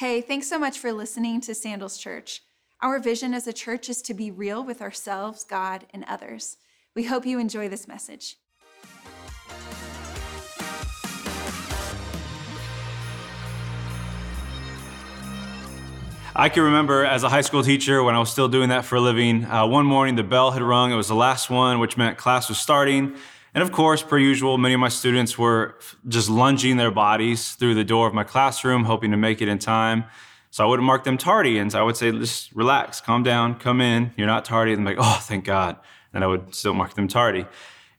Hey, thanks so much for listening to Sandals Church. Our vision as a church is to be real with ourselves, God, and others. We hope you enjoy this message. I can remember as a high school teacher when I was still doing that for a living, uh, one morning the bell had rung. It was the last one, which meant class was starting. And of course, per usual, many of my students were just lunging their bodies through the door of my classroom, hoping to make it in time. So I would mark them tardy, and I would say, just relax, calm down, come in, you're not tardy. And I'm like, oh, thank God. And I would still mark them tardy.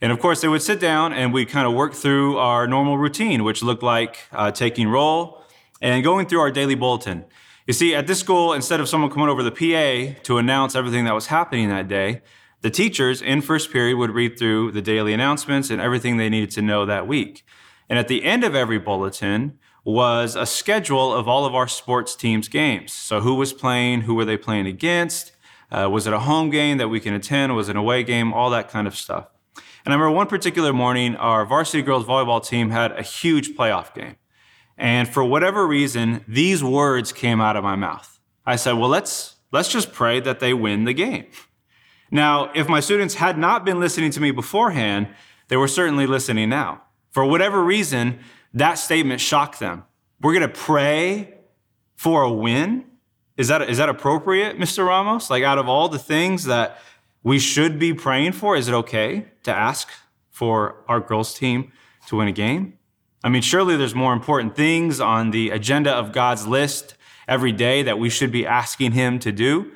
And of course, they would sit down and we'd kind of work through our normal routine, which looked like uh, taking roll and going through our daily bulletin. You see, at this school, instead of someone coming over the PA to announce everything that was happening that day, the teachers in first period would read through the daily announcements and everything they needed to know that week. And at the end of every bulletin was a schedule of all of our sports teams' games. So who was playing, who were they playing against, uh, was it a home game that we can attend, was it an away game, all that kind of stuff. And I remember one particular morning, our varsity girls volleyball team had a huge playoff game. And for whatever reason, these words came out of my mouth. I said, well, let's, let's just pray that they win the game. Now, if my students had not been listening to me beforehand, they were certainly listening now. For whatever reason, that statement shocked them. We're going to pray for a win? Is that, is that appropriate, Mr. Ramos? Like, out of all the things that we should be praying for, is it okay to ask for our girls' team to win a game? I mean, surely there's more important things on the agenda of God's list every day that we should be asking Him to do.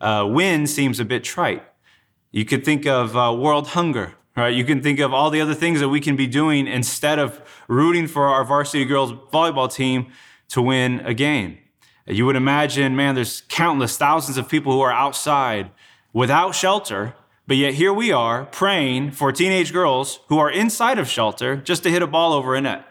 Uh, win seems a bit trite. You could think of uh, world hunger, right? You can think of all the other things that we can be doing instead of rooting for our varsity girls volleyball team to win a game. You would imagine, man, there's countless thousands of people who are outside without shelter but yet here we are praying for teenage girls who are inside of shelter just to hit a ball over a net.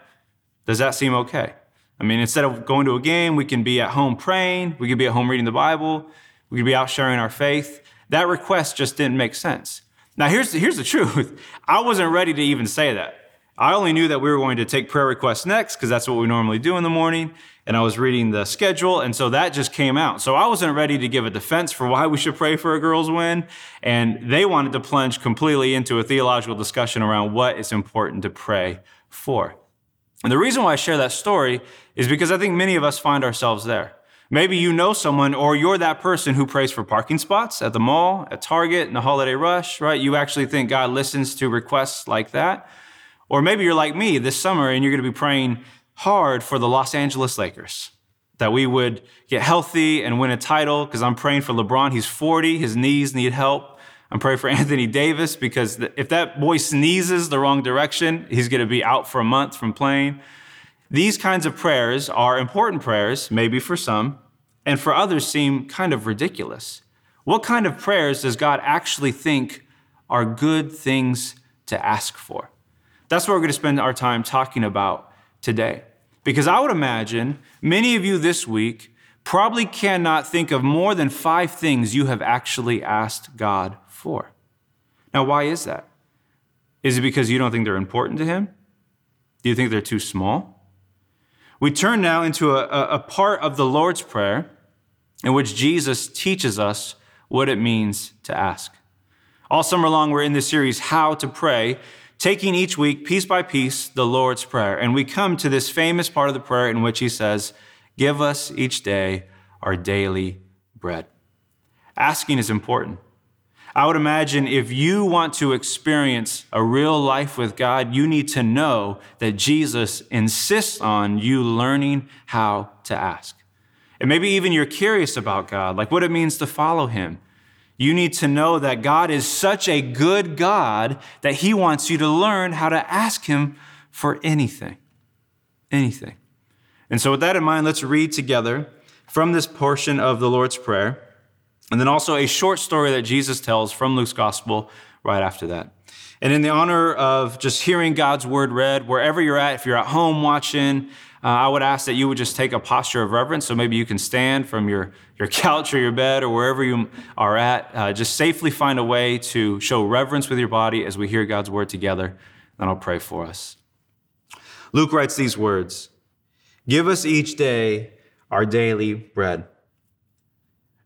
Does that seem okay? I mean, instead of going to a game, we can be at home praying, we could be at home reading the Bible, we could be out sharing our faith. That request just didn't make sense. Now, here's, here's the truth I wasn't ready to even say that. I only knew that we were going to take prayer requests next because that's what we normally do in the morning. And I was reading the schedule, and so that just came out. So I wasn't ready to give a defense for why we should pray for a girls' win. And they wanted to plunge completely into a theological discussion around what is important to pray for. And the reason why I share that story is because I think many of us find ourselves there. Maybe you know someone or you're that person who prays for parking spots at the mall, at Target, in the holiday rush, right? You actually think God listens to requests like that. Or maybe you're like me this summer and you're going to be praying hard for the Los Angeles Lakers that we would get healthy and win a title because I'm praying for LeBron. He's 40, his knees need help. I'm praying for Anthony Davis because if that boy sneezes the wrong direction, he's going to be out for a month from playing. These kinds of prayers are important prayers, maybe for some, and for others seem kind of ridiculous. What kind of prayers does God actually think are good things to ask for? That's what we're going to spend our time talking about today. Because I would imagine many of you this week probably cannot think of more than five things you have actually asked God for. Now, why is that? Is it because you don't think they're important to Him? Do you think they're too small? We turn now into a, a, part of the Lord's Prayer in which Jesus teaches us what it means to ask. All summer long, we're in this series, How to Pray, taking each week, piece by piece, the Lord's Prayer. And we come to this famous part of the prayer in which He says, Give us each day our daily bread. Asking is important. I would imagine if you want to experience a real life with God, you need to know that Jesus insists on you learning how to ask. And maybe even you're curious about God, like what it means to follow Him. You need to know that God is such a good God that He wants you to learn how to ask Him for anything. Anything. And so, with that in mind, let's read together from this portion of the Lord's Prayer. And then also a short story that Jesus tells from Luke's gospel right after that. And in the honor of just hearing God's word read, wherever you're at, if you're at home watching, uh, I would ask that you would just take a posture of reverence. So maybe you can stand from your, your couch or your bed or wherever you are at. Uh, just safely find a way to show reverence with your body as we hear God's word together. Then I'll pray for us. Luke writes these words Give us each day our daily bread.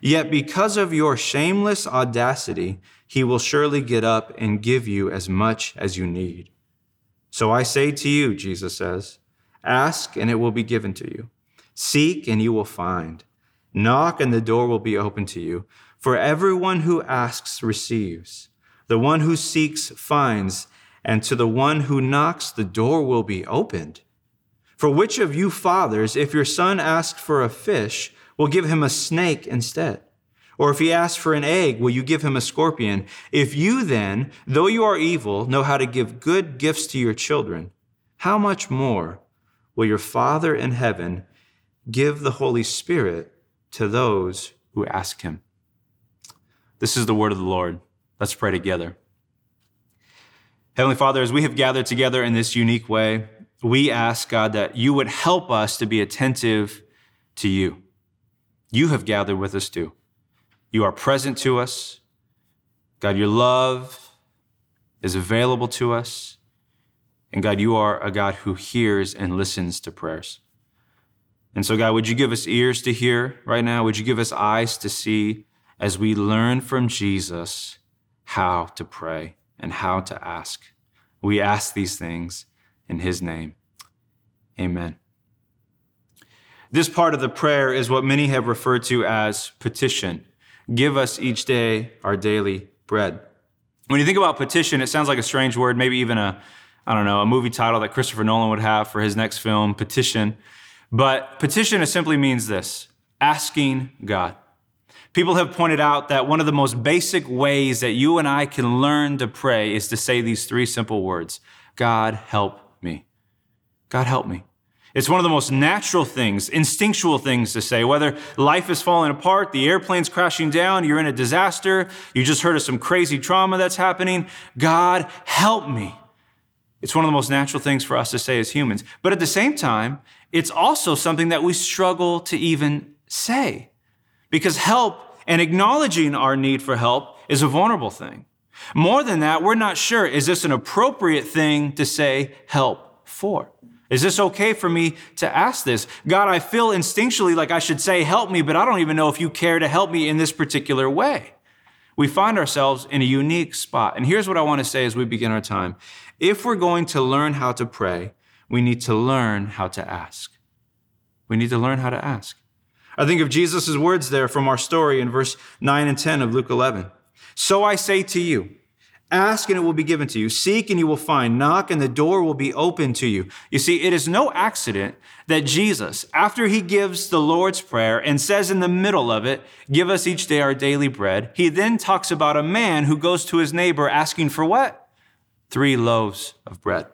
yet because of your shameless audacity, he will surely get up and give you as much as you need. So I say to you, Jesus says, ask and it will be given to you. Seek and you will find. Knock and the door will be open to you. For everyone who asks receives. The one who seeks finds. And to the one who knocks, the door will be opened. For which of you fathers, if your son asks for a fish, will give him a snake instead? Or if he asks for an egg, will you give him a scorpion? If you then, though you are evil, know how to give good gifts to your children, how much more will your Father in heaven give the Holy Spirit to those who ask him? This is the word of the Lord. Let's pray together. Heavenly Father, as we have gathered together in this unique way, we ask, God, that you would help us to be attentive to you. You have gathered with us too. You are present to us. God, your love is available to us. And God, you are a God who hears and listens to prayers. And so, God, would you give us ears to hear right now? Would you give us eyes to see as we learn from Jesus how to pray and how to ask? We ask these things in his name. Amen. This part of the prayer is what many have referred to as petition. Give us each day our daily bread. When you think about petition, it sounds like a strange word, maybe even a, I don't know, a movie title that Christopher Nolan would have for his next film, Petition. But petition simply means this asking God. People have pointed out that one of the most basic ways that you and I can learn to pray is to say these three simple words God, help me. God, help me. It's one of the most natural things, instinctual things to say, whether life is falling apart, the airplane's crashing down, you're in a disaster, you just heard of some crazy trauma that's happening. God, help me. It's one of the most natural things for us to say as humans. But at the same time, it's also something that we struggle to even say because help and acknowledging our need for help is a vulnerable thing. More than that, we're not sure is this an appropriate thing to say help for? Is this okay for me to ask this? God, I feel instinctually like I should say, help me, but I don't even know if you care to help me in this particular way. We find ourselves in a unique spot. And here's what I want to say as we begin our time. If we're going to learn how to pray, we need to learn how to ask. We need to learn how to ask. I think of Jesus' words there from our story in verse 9 and 10 of Luke 11. So I say to you, Ask and it will be given to you. Seek and you will find. Knock and the door will be open to you. You see, it is no accident that Jesus, after he gives the Lord's Prayer and says in the middle of it, Give us each day our daily bread, he then talks about a man who goes to his neighbor asking for what? Three loaves of bread.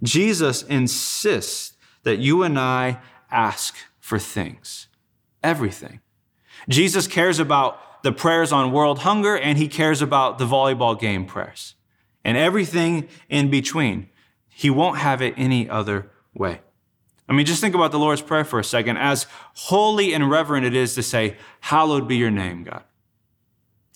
Jesus insists that you and I ask for things, everything. Jesus cares about the prayers on world hunger and he cares about the volleyball game prayers and everything in between. He won't have it any other way. I mean, just think about the Lord's Prayer for a second. As holy and reverent it is to say, Hallowed be your name, God.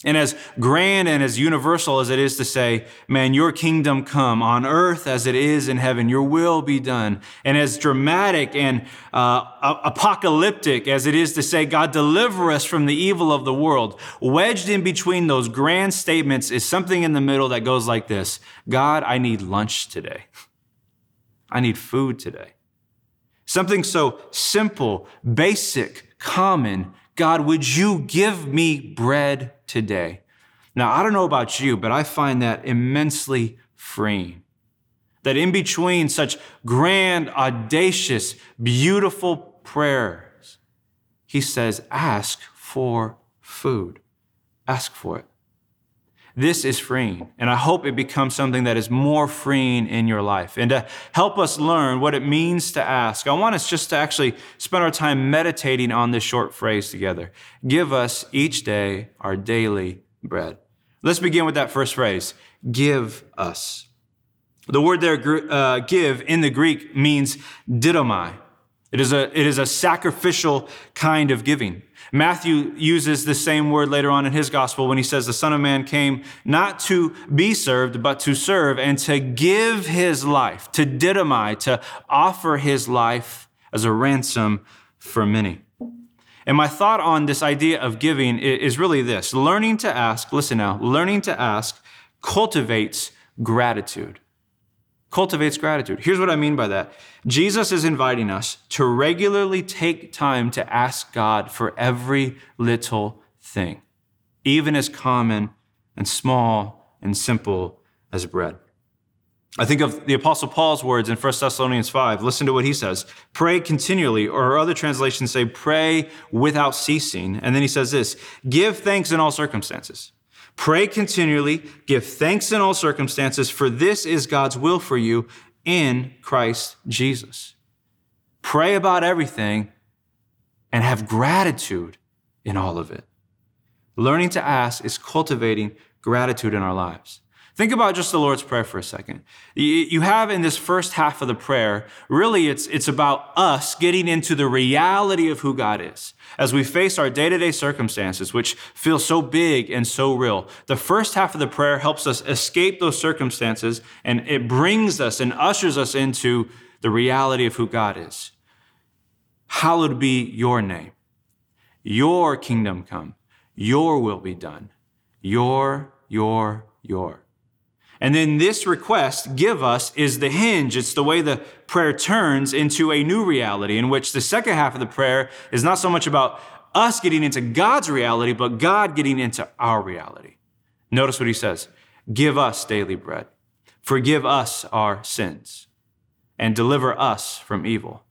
And as grand and as universal as it is to say, man, your kingdom come on earth as it is in heaven, your will be done. And as dramatic and uh, apocalyptic as it is to say, God, deliver us from the evil of the world, wedged in between those grand statements is something in the middle that goes like this God, I need lunch today. I need food today. Something so simple, basic, common. God, would you give me bread today. Now, I don't know about you, but I find that immensely freeing. That in between such grand, audacious, beautiful prayers, he says, ask for food. Ask for it. This is freeing. And I hope it becomes something that is more freeing in your life. And to help us learn what it means to ask, I want us just to actually spend our time meditating on this short phrase together. Give us each day our daily bread. Let's begin with that first phrase give us. The word there, uh, give, in the Greek means didomai. It is, a, it is a sacrificial kind of giving. Matthew uses the same word later on in his gospel when he says the Son of Man came not to be served, but to serve and to give his life, to didomai, to offer his life as a ransom for many. And my thought on this idea of giving is really this learning to ask, listen now, learning to ask cultivates gratitude cultivates gratitude. Here's what I mean by that Jesus is inviting us to regularly take time to ask God for every little thing, even as common and small and simple as bread. I think of the Apostle Paul's words in 1 Thessalonians 5. Listen to what he says Pray continually, or other translations say, pray without ceasing. And then he says this Give thanks in all circumstances Pray continually, give thanks in all circumstances, for this is God's will for you in Christ Jesus. Pray about everything and have gratitude in all of it. Learning to ask is cultivating gratitude in our lives. Think about just the Lord's Prayer for a second. You have in this first half of the prayer, really it's, it's about us getting into the reality of who God is. As we face our day to day circumstances, which feel so big and so real, the first half of the prayer helps us escape those circumstances and it brings us and ushers us into the reality of who God is. Hallowed be your name. Your kingdom come. Your will be done. Your, your, your. And then this request, give us, is the hinge. It's the way the prayer turns into a new reality in which the second half of the prayer is not so much about us getting into God's reality, but God getting into our reality. Notice what he says Give us daily bread, forgive us our sins, and deliver us from evil.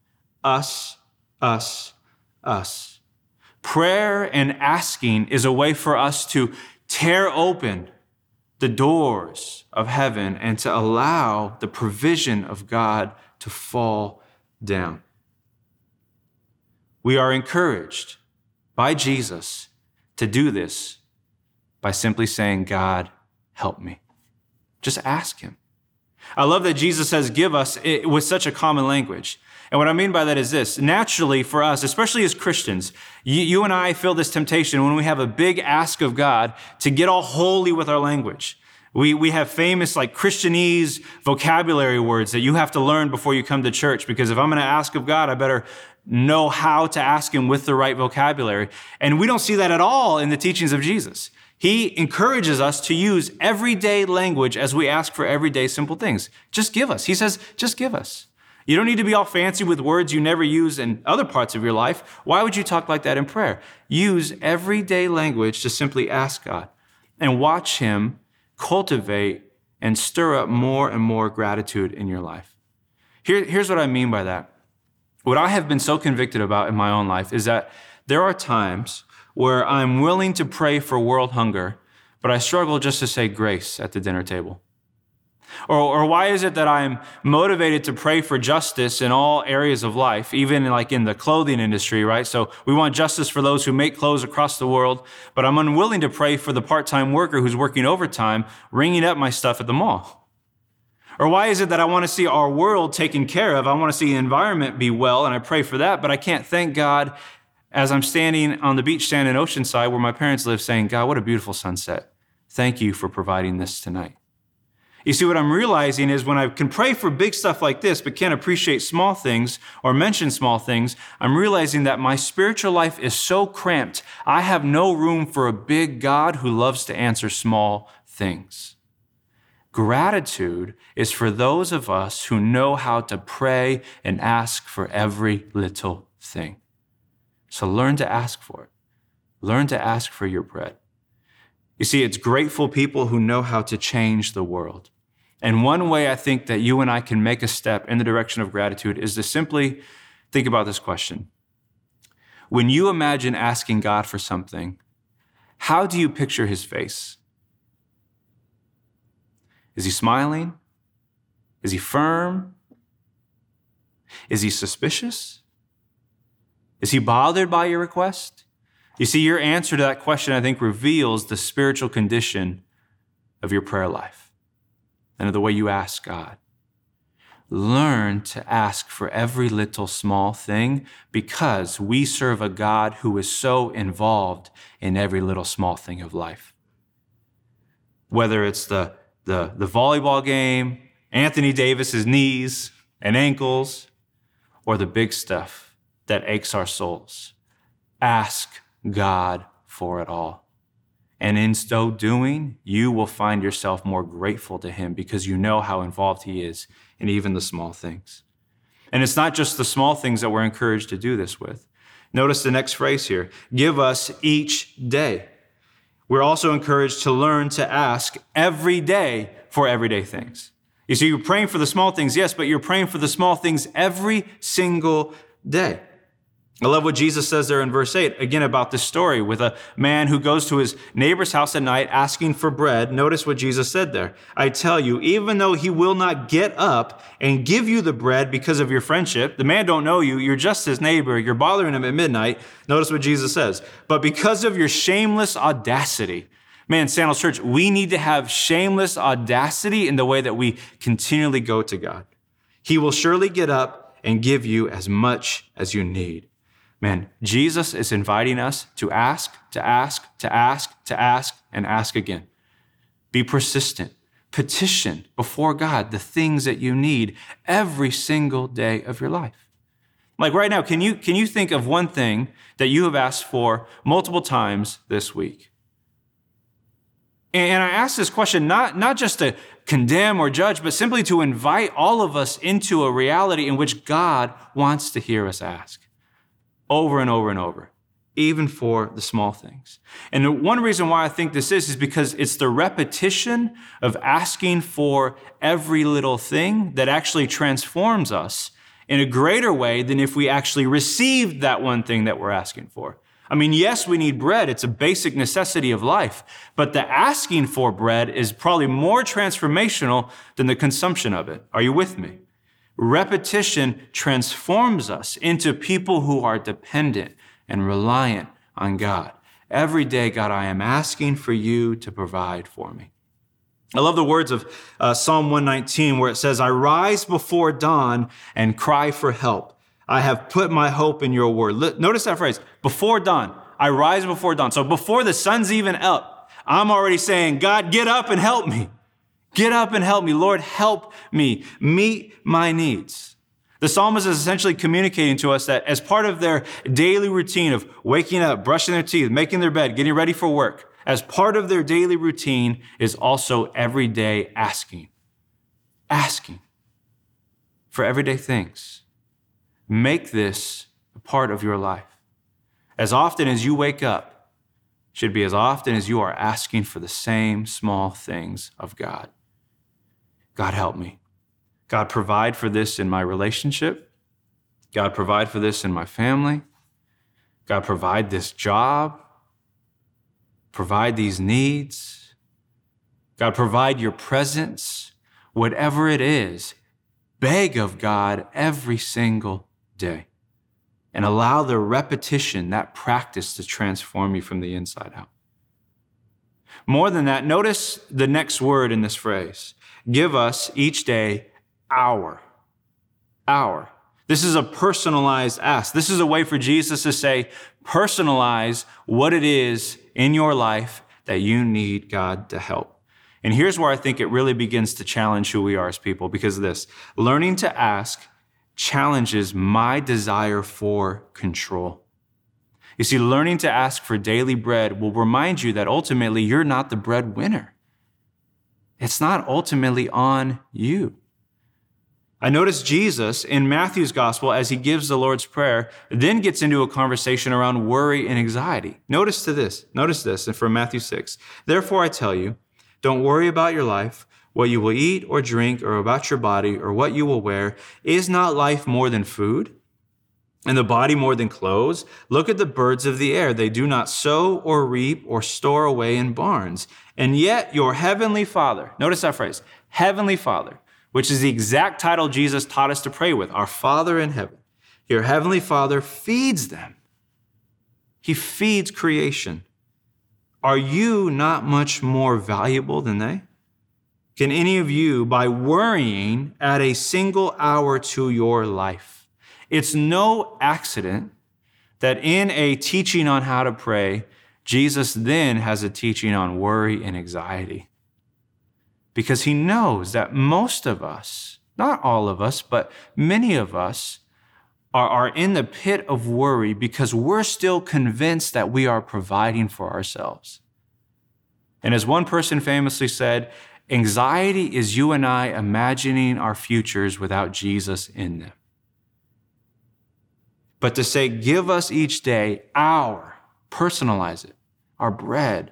Us, us, us. Prayer and asking is a way for us to tear open the doors of heaven and to allow the provision of God to fall down. We are encouraged by Jesus to do this by simply saying, God, help me. Just ask Him. I love that Jesus says, give us with such a common language. And what I mean by that is this naturally, for us, especially as Christians, you, you, and I feel this temptation when we have a big ask of God to get all holy with our language. We, we have famous like Christianese vocabulary words that you have to learn before you come to church because if I'm going to ask of God, I better know how to ask Him with the right vocabulary. And we don't see that at all in the teachings of Jesus. He encourages us to use everyday language as we ask for everyday simple things. Just give us. He says, just give us. You don't need to be all fancy with words you never use in other parts of your life. Why would you talk like that in prayer? Use everyday language to simply ask God and watch Him cultivate and stir up more and more gratitude in your life. Here, here's what I mean by that. What I have been so convicted about in my own life is that there are times where I'm willing to pray for world hunger, but I struggle just to say grace at the dinner table. Or, or why is it that I'm motivated to pray for justice in all areas of life, even like in the clothing industry, right? So we want justice for those who make clothes across the world, but I'm unwilling to pray for the part time worker who's working overtime, ringing up my stuff at the mall. Or why is it that I want to see our world taken care of? I want to see the environment be well, and I pray for that, but I can't thank God as I'm standing on the beach stand in Oceanside where my parents live saying, God, what a beautiful sunset. Thank you for providing this tonight. You see, what I'm realizing is when I can pray for big stuff like this, but can't appreciate small things or mention small things, I'm realizing that my spiritual life is so cramped, I have no room for a big God who loves to answer small things. Gratitude is for those of us who know how to pray and ask for every little thing. So learn to ask for it. Learn to ask for your bread. You see, it's grateful people who know how to change the world. And one way I think that you and I can make a step in the direction of gratitude is to simply think about this question. When you imagine asking God for something, how do you picture his face? Is he smiling? Is he firm? Is he suspicious? Is he bothered by your request? You see, your answer to that question, I think, reveals the spiritual condition of your prayer life and of the way you ask God. Learn to ask for every little small thing because we serve a God who is so involved in every little small thing of life. Whether it's the, the, the volleyball game, Anthony Davis's knees and ankles, or the big stuff that aches our souls, ask God for it all. And in so doing, you will find yourself more grateful to Him because you know how involved He is in even the small things. And it's not just the small things that we're encouraged to do this with. Notice the next phrase here give us each day. We're also encouraged to learn to ask every day for everyday things. You see, you're praying for the small things, yes, but you're praying for the small things every single day. I love what Jesus says there in verse 8, again about this story with a man who goes to his neighbor's house at night asking for bread. Notice what Jesus said there. I tell you, even though he will not get up and give you the bread because of your friendship, the man don't know you, you're just his neighbor, you're bothering him at midnight. Notice what Jesus says. But because of your shameless audacity, man, Sandals Church, we need to have shameless audacity in the way that we continually go to God. He will surely get up and give you as much as you need. Man, Jesus is inviting us to ask, to ask, to ask, to ask, and ask again. Be persistent. Petition before God the things that you need every single day of your life. Like right now, can you, can you think of one thing that you have asked for multiple times this week? And I ask this question not, not just to condemn or judge, but simply to invite all of us into a reality in which God wants to hear us ask over and over and over, even for the small things. And one reason why I think this is, is because it's the repetition of asking for every little thing that actually transforms us in a greater way than if we actually received that one thing that we're asking for. I mean, yes, we need bread. It's a basic necessity of life. But the asking for bread is probably more transformational than the consumption of it. Are you with me? Repetition transforms us into people who are dependent and reliant on God. Every day, God, I am asking for you to provide for me. I love the words of uh, Psalm 119 where it says, I rise before dawn and cry for help. I have put my hope in your word. Notice that phrase, before dawn. I rise before dawn. So before the sun's even up, I'm already saying, God, get up and help me. Get up and help me. Lord, help me. Meet my needs. The psalmist is essentially communicating to us that as part of their daily routine of waking up, brushing their teeth, making their bed, getting ready for work, as part of their daily routine is also every day asking, asking for everyday things. Make this a part of your life. As often as you wake up, should be as often as you are asking for the same small things of God. God, help me. God, provide for this in my relationship. God, provide for this in my family. God, provide this job. Provide these needs. God, provide your presence. Whatever it is, beg of God every single day and allow the repetition, that practice to transform you from the inside out. More than that, notice the next word in this phrase give us each day our. Our. This is a personalized ask. This is a way for Jesus to say, personalize what it is in your life that you need God to help. And here's where I think it really begins to challenge who we are as people because of this. Learning to ask challenges my desire for control. You see, learning to ask for daily bread will remind you that ultimately you're not the breadwinner. It's not ultimately on you. I notice Jesus in Matthew's gospel, as he gives the Lord's Prayer, then gets into a conversation around worry and anxiety. Notice to this, notice this and from Matthew 6. Therefore, I tell you, don't worry about your life, what you will eat or drink, or about your body, or what you will wear. Is not life more than food? And the body more than clothes? Look at the birds of the air. They do not sow or reap or store away in barns. And yet your heavenly Father, notice that phrase, heavenly Father, which is the exact title Jesus taught us to pray with, our Father in heaven. Your heavenly Father feeds them. He feeds creation. Are you not much more valuable than they? Can any of you, by worrying, add a single hour to your life? It's no accident that in a teaching on how to pray, Jesus then has a teaching on worry and anxiety. Because he knows that most of us, not all of us, but many of us, are, are in the pit of worry because we're still convinced that we are providing for ourselves. And as one person famously said, anxiety is you and I imagining our futures without Jesus in them. But to say, give us each day our, personalize it, our bread,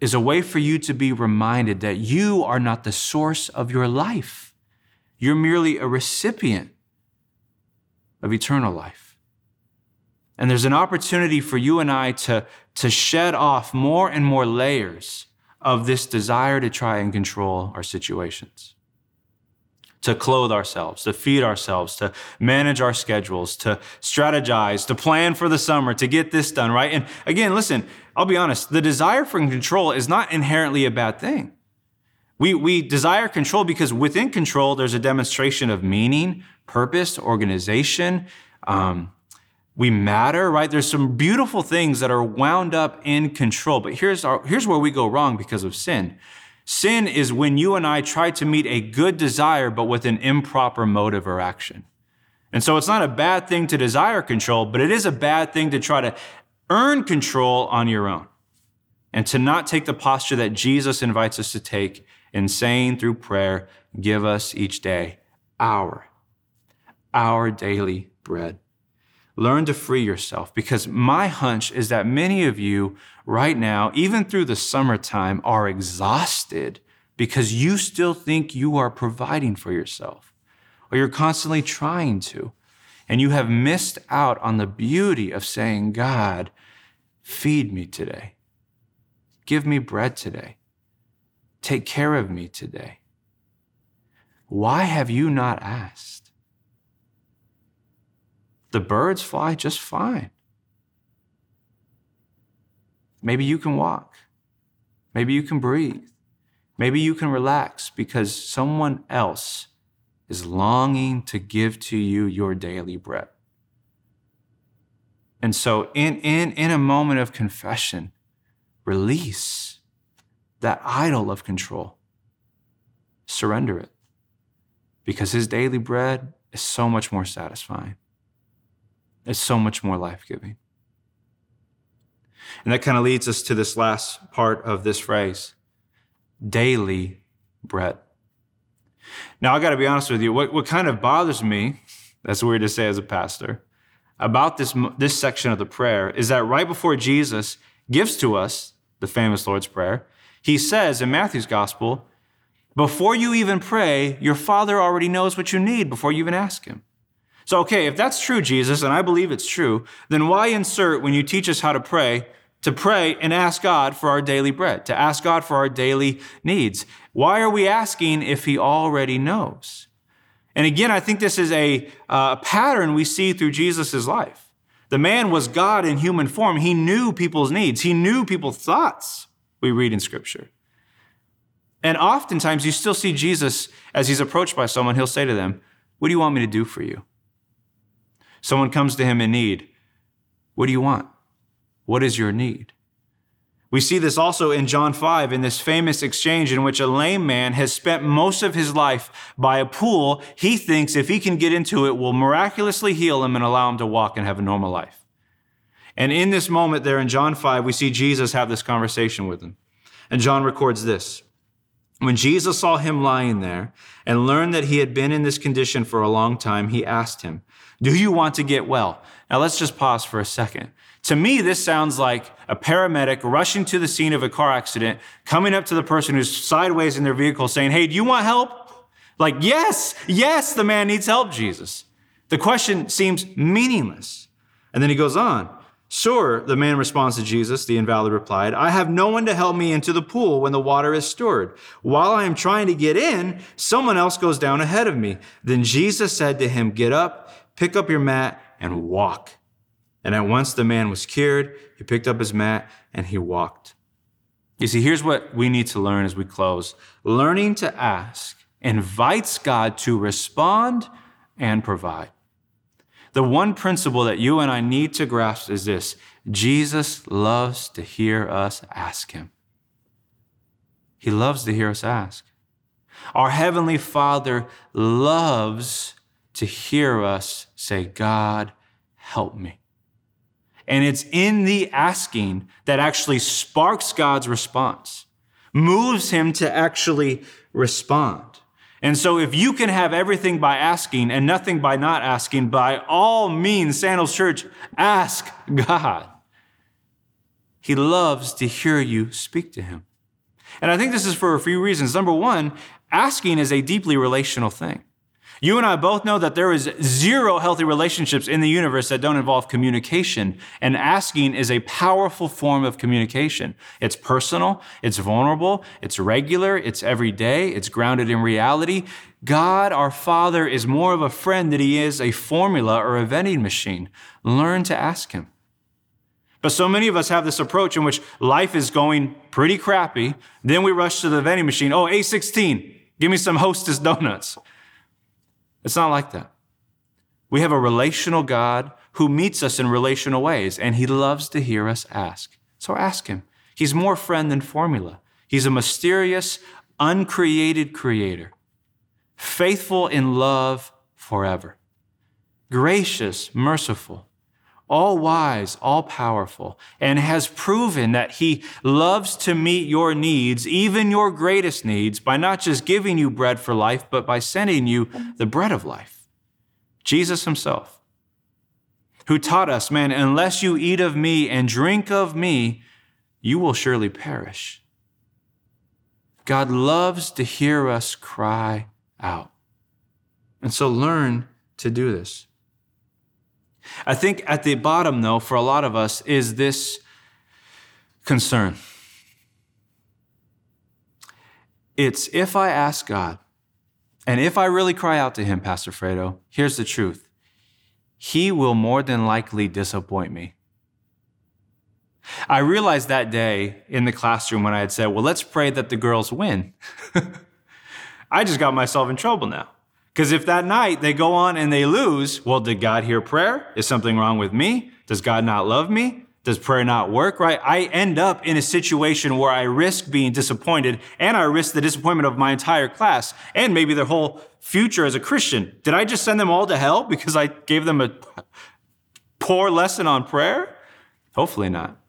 is a way for you to be reminded that you are not the source of your life. You're merely a recipient of eternal life. And there's an opportunity for you and I to, to shed off more and more layers of this desire to try and control our situations, to clothe ourselves, to feed ourselves, to manage our schedules, to strategize, to plan for the summer, to get this done, right? And again, listen, I'll be honest, the desire for control is not inherently a bad thing. We, we desire control because within control, there's a demonstration of meaning, purpose, organization. Um, we matter, right? There's some beautiful things that are wound up in control. But here's, our, here's where we go wrong because of sin. Sin is when you and I try to meet a good desire, but with an improper motive or action. And so it's not a bad thing to desire control, but it is a bad thing to try to earn control on your own and to not take the posture that Jesus invites us to take in saying through prayer, Give us each day our, our daily bread. Learn to free yourself because my hunch is that many of you right now, even through the summertime, are exhausted because you still think you are providing for yourself or you're constantly trying to. And you have missed out on the beauty of saying, God, feed me today. Give me bread today. Take care of me today. Why have you not asked? The birds fly just fine. Maybe you can walk. Maybe you can breathe. Maybe you can relax because someone else is longing to give to you your daily bread. And so, in, in, in a moment of confession, release that idol of control. Surrender it because his daily bread is so much more satisfying. It's so much more life giving. And that kind of leads us to this last part of this phrase daily bread. Now, I got to be honest with you, what, what kind of bothers me, that's weird to say as a pastor, about this, this section of the prayer is that right before Jesus gives to us the famous Lord's Prayer, he says in Matthew's gospel, before you even pray, your Father already knows what you need before you even ask Him. So, okay, if that's true, Jesus, and I believe it's true, then why insert when you teach us how to pray, to pray and ask God for our daily bread, to ask God for our daily needs? Why are we asking if He already knows? And again, I think this is a uh, pattern we see through Jesus' life. The man was God in human form. He knew people's needs, he knew people's thoughts we read in Scripture. And oftentimes you still see Jesus as he's approached by someone, he'll say to them, What do you want me to do for you? Someone comes to him in need. What do you want? What is your need? We see this also in John 5 in this famous exchange in which a lame man has spent most of his life by a pool he thinks if he can get into it will miraculously heal him and allow him to walk and have a normal life. And in this moment there in John 5, we see Jesus have this conversation with him. And John records this. When Jesus saw him lying there and learned that he had been in this condition for a long time, he asked him, Do you want to get well? Now let's just pause for a second. To me, this sounds like a paramedic rushing to the scene of a car accident, coming up to the person who's sideways in their vehicle saying, Hey, do you want help? Like, yes, yes, the man needs help, Jesus. The question seems meaningless. And then he goes on. Sir, the man responds to Jesus, the invalid replied, I have no one to help me into the pool when the water is stirred. While I am trying to get in, someone else goes down ahead of me. Then Jesus said to him, Get up, pick up your mat, and walk. And at once the man was cured. He picked up his mat and he walked. You see, here's what we need to learn as we close learning to ask invites God to respond and provide. The one principle that you and I need to grasp is this Jesus loves to hear us ask Him. He loves to hear us ask. Our Heavenly Father loves to hear us say, God, help me. And it's in the asking that actually sparks God's response, moves Him to actually respond. And so, if you can have everything by asking and nothing by not asking, by all means, Sandals Church, ask God. He loves to hear you speak to Him. And I think this is for a few reasons. Number one, asking is a deeply relational thing. You and I both know that there is zero healthy relationships in the universe that don't involve communication. And asking is a powerful form of communication. It's personal, it's vulnerable, it's regular, it's everyday, it's grounded in reality. God, our Father, is more of a friend than he is a formula or a vending machine. Learn to ask him. But so many of us have this approach in which life is going pretty crappy. Then we rush to the vending machine. Oh, A16, give me some hostess donuts. It's not like that. We have a relational God who meets us in relational ways, and he loves to hear us ask. So ask him. He's more friend than formula. He's a mysterious, uncreated creator, faithful in love forever, gracious, merciful, all wise, all powerful, and has proven that he loves to meet your needs, even your greatest needs, by not just giving you bread for life, but by sending you the bread of life. Jesus himself, who taught us, man, unless you eat of me and drink of me, you will surely perish. God loves to hear us cry out. And so learn to do this. I think at the bottom, though, for a lot of us, is this concern. It's if I ask God, and if I really cry out to Him, Pastor Fredo, here's the truth He will more than likely disappoint me. I realized that day in the classroom when I had said, Well, let's pray that the girls win. I just got myself in trouble now. Because if that night they go on and they lose, well, did God hear prayer? Is something wrong with me? Does God not love me? Does prayer not work, right? I end up in a situation where I risk being disappointed and I risk the disappointment of my entire class and maybe their whole future as a Christian. Did I just send them all to hell because I gave them a poor lesson on prayer? Hopefully not.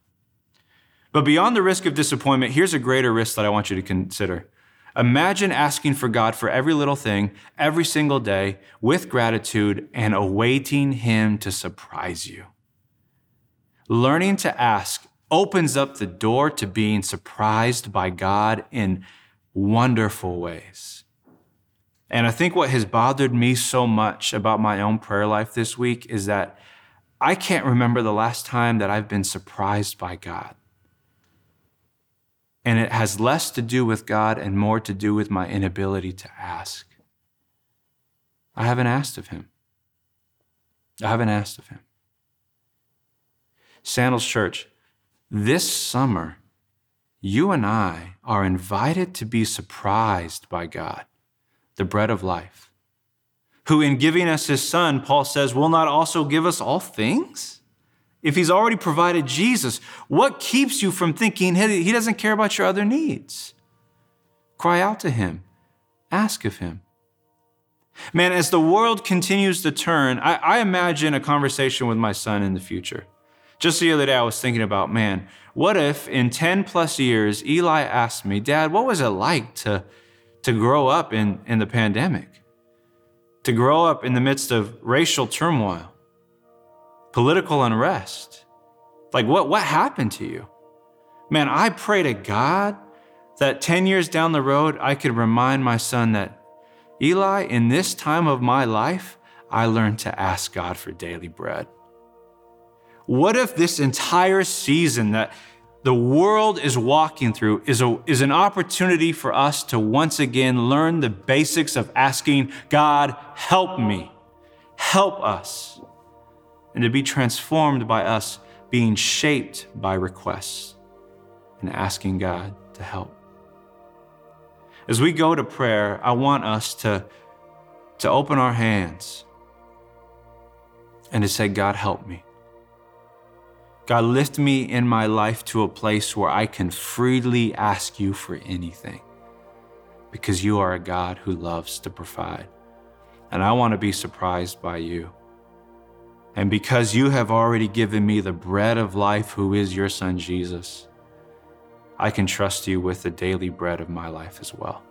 But beyond the risk of disappointment, here's a greater risk that I want you to consider. Imagine asking for God for every little thing, every single day, with gratitude and awaiting Him to surprise you. Learning to ask opens up the door to being surprised by God in wonderful ways. And I think what has bothered me so much about my own prayer life this week is that I can't remember the last time that I've been surprised by God. And it has less to do with God and more to do with my inability to ask. I haven't asked of Him. I haven't asked of Him. Sandals Church, this summer, you and I are invited to be surprised by God, the bread of life, who in giving us His Son, Paul says, will not also give us all things? If he's already provided Jesus, what keeps you from thinking he doesn't care about your other needs? Cry out to him, ask of him. Man, as the world continues to turn, I, I, imagine a conversation with my son in the future. Just the other day, I was thinking about, man, what if in 10 plus years, Eli asked me, Dad, what was it like to, to grow up in, in the pandemic? To grow up in the midst of racial turmoil? Political unrest. Like, what, what happened to you? Man, I pray to God that 10 years down the road, I could remind my son that, Eli, in this time of my life, I learned to ask God for daily bread? What if this entire season that the world is walking through is, a, is an opportunity for us to once again learn the basics of asking God, help me, help us, and to be transformed by us being shaped by requests and asking God to help. As we go to prayer, I want us to, to open our hands and to say, God, help me. God, lift me in my life to a place where I can freely ask you for anything because you are a God who loves to provide. And I want to be surprised by you. And because you have already given me the bread of life, who is your Son Jesus, I can trust you with the daily bread of my life as well.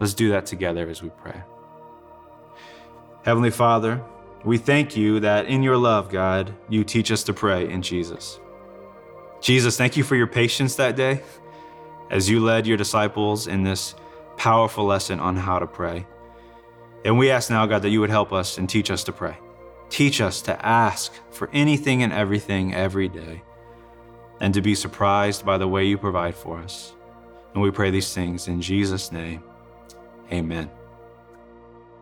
Let's do that together as we pray. Heavenly Father, we thank you that in your love, God, you teach us to pray in Jesus. Jesus, thank you for your patience that day as you led your disciples in this powerful lesson on how to pray. And we ask now, God, that you would help us and teach us to pray. Teach us to ask for anything and everything every day and to be surprised by the way you provide for us. And we pray these things in Jesus' name. Amen.